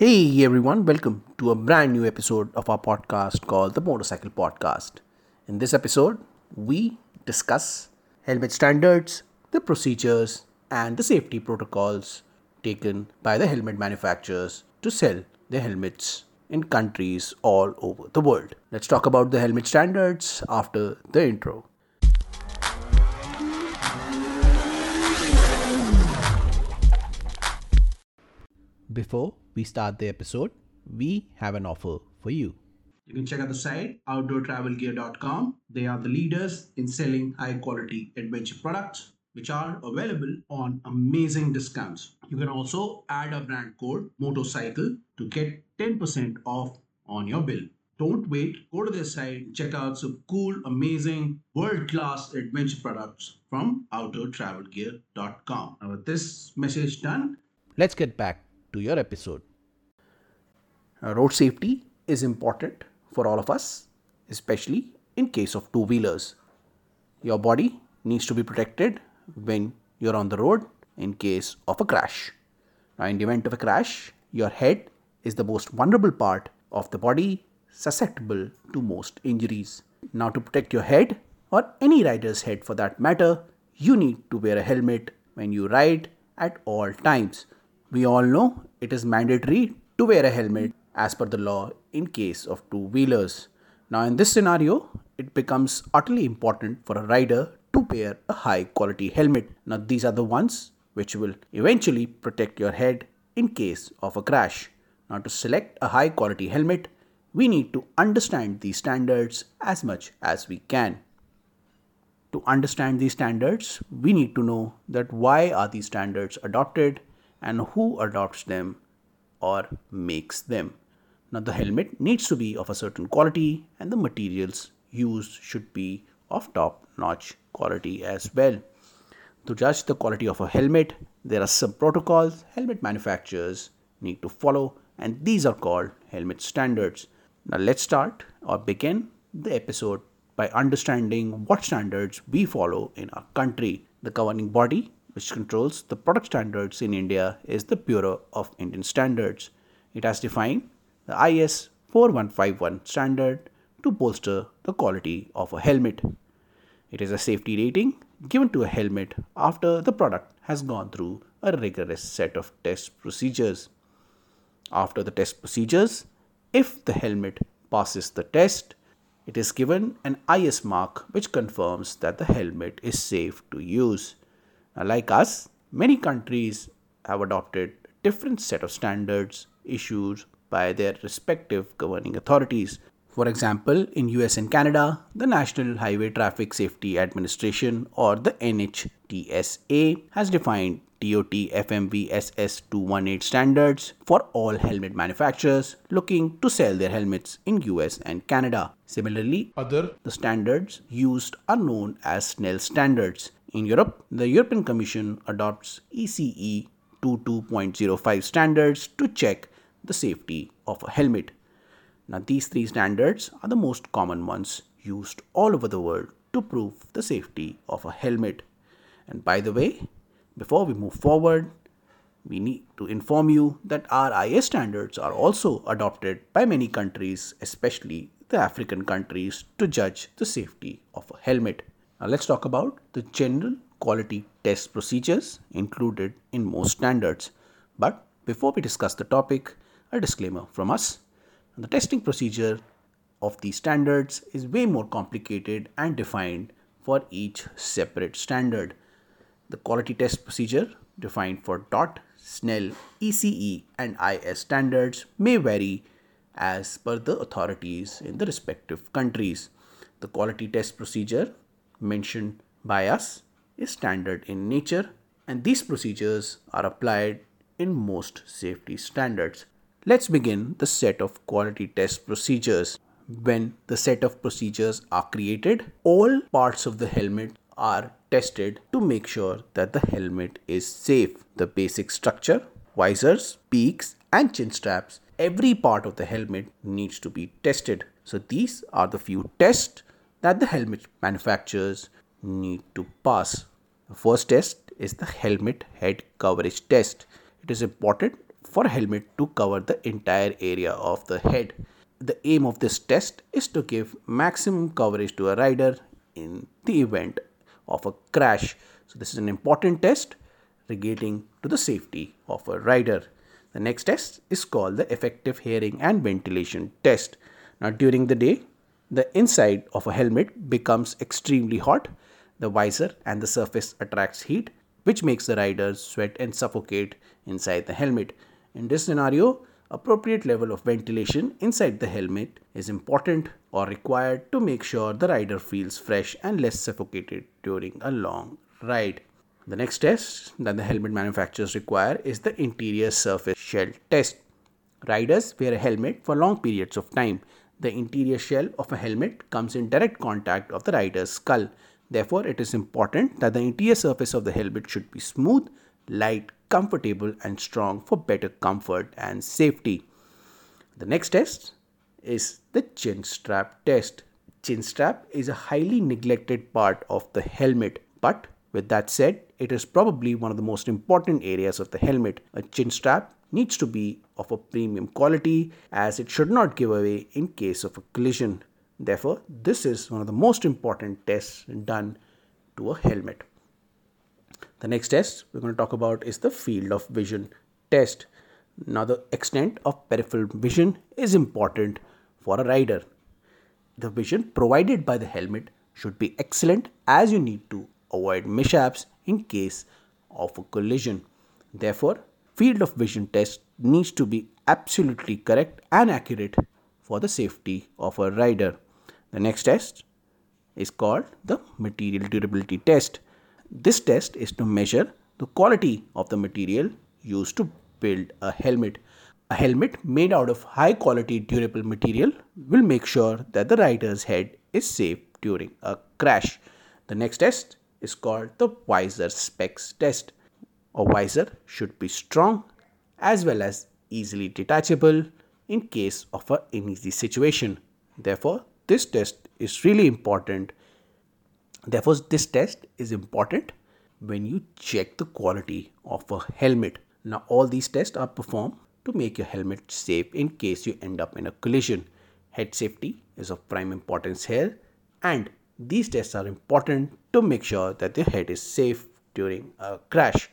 Hey everyone, welcome to a brand new episode of our podcast called the Motopsychcle Podcast. In this episode, we discuss helmet standards, the procedures, and the safety protocols taken by the helmet manufacturers to sell their helmets in countries all over the world. Let's talk about the helmet standards after the intro. Before we start the episode, we have an offer for you. You can check out the site outdoortravelgear.com. They are the leaders in selling high quality adventure products which are available on amazing discounts. You can also add a brand code motopsychcle to get 10% off on your bill. Don't wait, go to their site, check out some cool, amazing, world class adventure products from outdoortravelgear.com. Now, with this message done, let's get back to your episode. Uh, road safety is important for all of us, especially in case of two wheelers. Your body needs to be protected when you're on the road in case of a crash. Now, in the event of a crash, your head is the most vulnerable part of the body susceptible to most injuries. Now, to protect your head or any rider's head for that matter, you need to wear a helmet when you ride at all times. We all know it is mandatory to wear a helmet as per the law in case of two wheelers. Now, in this scenario, it becomes utterly important for a rider to wear a high quality helmet. Now, these are the ones which will eventually protect your head in case of a crash. Now, to select a high quality helmet, we need to understand these standards as much as we can. To understand these standards, we need to know that why are these standards adopted and who adopts them or makes them. Now, the helmet needs to be of a certain quality, and the materials used should be of top notch quality as well. To judge the quality of a helmet, there are some protocols helmet manufacturers need to follow, and these are called helmet standards. Now, let's start or begin the episode by understanding what standards we follow in our country. The governing body which controls the product standards in India is the Bureau of Indian Standards. It has defined IS 4151 standard to bolster the quality of a helmet. It is a safety rating given to a helmet after the product has gone through a rigorous set of test procedures. After the test procedures, if the helmet passes the test, it is given an IS mark which confirms that the helmet is safe to use. Now, like us, many countries have adopted different set of standards issued by their respective governing authorities. For example, in US and Canada, the National Highway Traffic Safety Administration or the NHTSA has defined DOT FMV SS 218 standards for all helmet manufacturers looking to sell their helmets in US and Canada. Similarly, other the standards used are known as Snell standards. In Europe, the European Commission adopts ECE 22.05 standards to check the safety of a helmet. Now, these three standards are the most common ones used all over the world to prove the safety of a helmet. And by the way, before we move forward, we need to inform you that our IS standards are also adopted by many countries, especially the African countries, to judge the safety of a helmet. Now, let's talk about the general quality test procedures included in most standards. But before we discuss the topic, a disclaimer from us. The testing procedure of these standards is way more complicated and defined for each separate standard. The quality test procedure defined for DOT, SNELL, ECE, and IS standards may vary as per the authorities in the respective countries. The quality test procedure mentioned by us is standard in nature, and these procedures are applied in most safety standards. Let's begin the set of quality test procedures. When the set of procedures are created, all parts of the helmet are tested to make sure that the helmet is safe. The basic structure, visors, peaks, and chin straps, every part of the helmet needs to be tested. So, these are the few tests that the helmet manufacturers need to pass. The first test is the helmet head coverage test. It is important for helmet to cover the entire area of the head. The aim of this test is to give maximum coverage to a rider in the event of a crash. So, this is an important test relating to the safety of a rider. The next test is called the effective hearing and ventilation test. Now, during the day, the inside of a helmet becomes extremely hot. The visor and the surface attracts heat, which makes the rider sweat and suffocate inside the helmet. In this scenario, appropriate level of ventilation inside the helmet is important or required to make sure the rider feels fresh and less suffocated during a long ride. The next test that the helmet manufacturers require is the interior surface shell test. Riders wear a helmet for long periods of time. The interior shell of a helmet comes in direct contact of the rider's skull. Therefore, it is important that the interior surface of the helmet should be smooth, light, comfortable and strong for better comfort and safety. The next test is the chin strap test. Chin strap is a highly neglected part of the helmet, but with that said, it is probably one of the most important areas of the helmet. A chin strap needs to be of a premium quality as it should not give away in case of a collision. Therefore, this is one of the most important tests done to a helmet. The next test we're going to talk about is the field of vision test. Now, the extent of peripheral vision is important for a rider. The vision provided by the helmet should be excellent as you need to avoid mishaps in case of a collision. Therefore, field of vision test needs to be absolutely correct and accurate for the safety of a rider. The next test is called the material durability test. This test is to measure the quality of the material used to build a helmet. A helmet made out of high quality durable material will make sure that the rider's head is safe during a crash. The next test is called the visor specs test. A visor should be strong as well as easily detachable in case of an uneasy situation. Therefore, this test is really important Therefore, this test is important when you check the quality of a helmet. Now, all these tests are performed to make your helmet safe in case you end up in a collision. Head safety is of prime importance here, and these tests are important to make sure that the head is safe during a crash.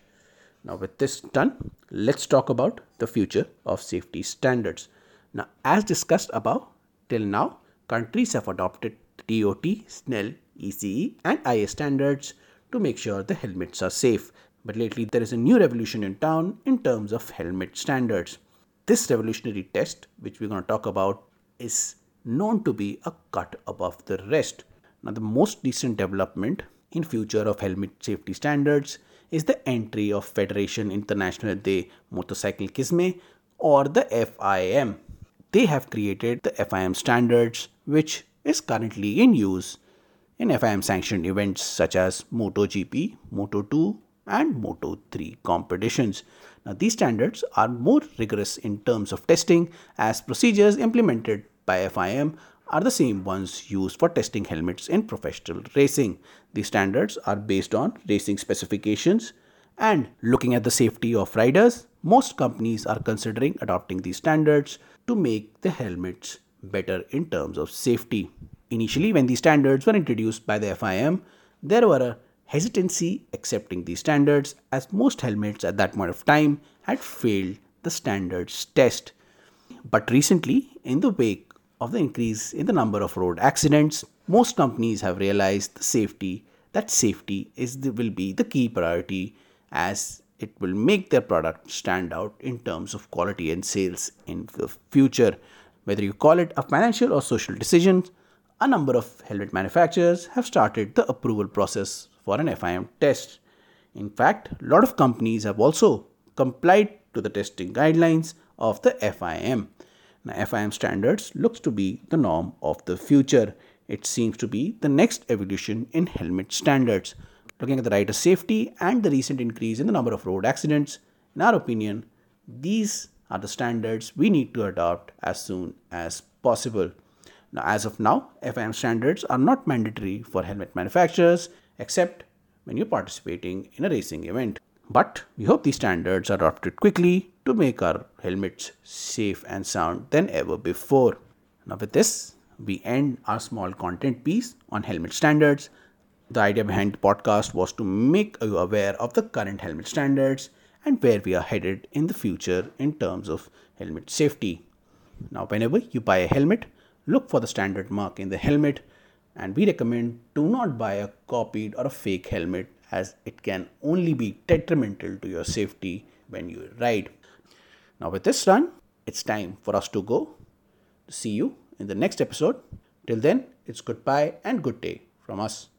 Now, with this done, let's talk about the future of safety standards. Now, as discussed above, till now, countries have adopted DOT, SNELL, ECE, and IS standards to make sure the helmets are safe. But lately, there is a new revolution in town in terms of helmet standards. This revolutionary test, which we're going to talk about, is known to be a cut above the rest. Now, the most recent development in future of helmet safety standards is the entry of Fédération Internationale de Motocyclisme or the FIM. They have created the FIM standards, which is currently in use in FIM sanctioned events such as MotoGP, Moto2, and Moto3 competitions. Now, these standards are more rigorous in terms of testing as procedures implemented by FIM are the same ones used for testing helmets in professional racing. These standards are based on racing specifications and looking at the safety of riders, most companies are considering adopting these standards to make the helmets better in terms of safety. Initially, when these standards were introduced by the FIM, there were a hesitancy accepting these standards as most helmets at that point of time had failed the standards test. But recently, in the wake of the increase in the number of road accidents, most companies have realized the safety that safety is the, will be the key priority as it will make their product stand out in terms of quality and sales in the future. Whether you call it a financial or social decision, a number of helmet manufacturers have started the approval process for an FIM test. In fact, a lot of companies have also complied to the testing guidelines of the FIM. Now, FIM standards looks to be the norm of the future. It seems to be the next evolution in helmet standards. Looking at the rider safety and the recent increase in the number of road accidents, in our opinion, these are the standards we need to adopt as soon as possible. Now, as of now, FIM standards are not mandatory for helmet manufacturers except when you're participating in a racing event. But we hope these standards are adopted quickly to make our helmets safe and sound than ever before. Now, with this, we end our small content piece on helmet standards. The idea behind the podcast was to make you aware of the current helmet standards and where we are headed in the future in terms of helmet safety. Now, whenever you buy a helmet, look for the standard mark in the helmet, and we recommend do not buy a copied or a fake helmet as it can only be detrimental to your safety when you ride. Now, with this done, it's time for us to go. See you in the next episode. Till then, it's goodbye and good day from us.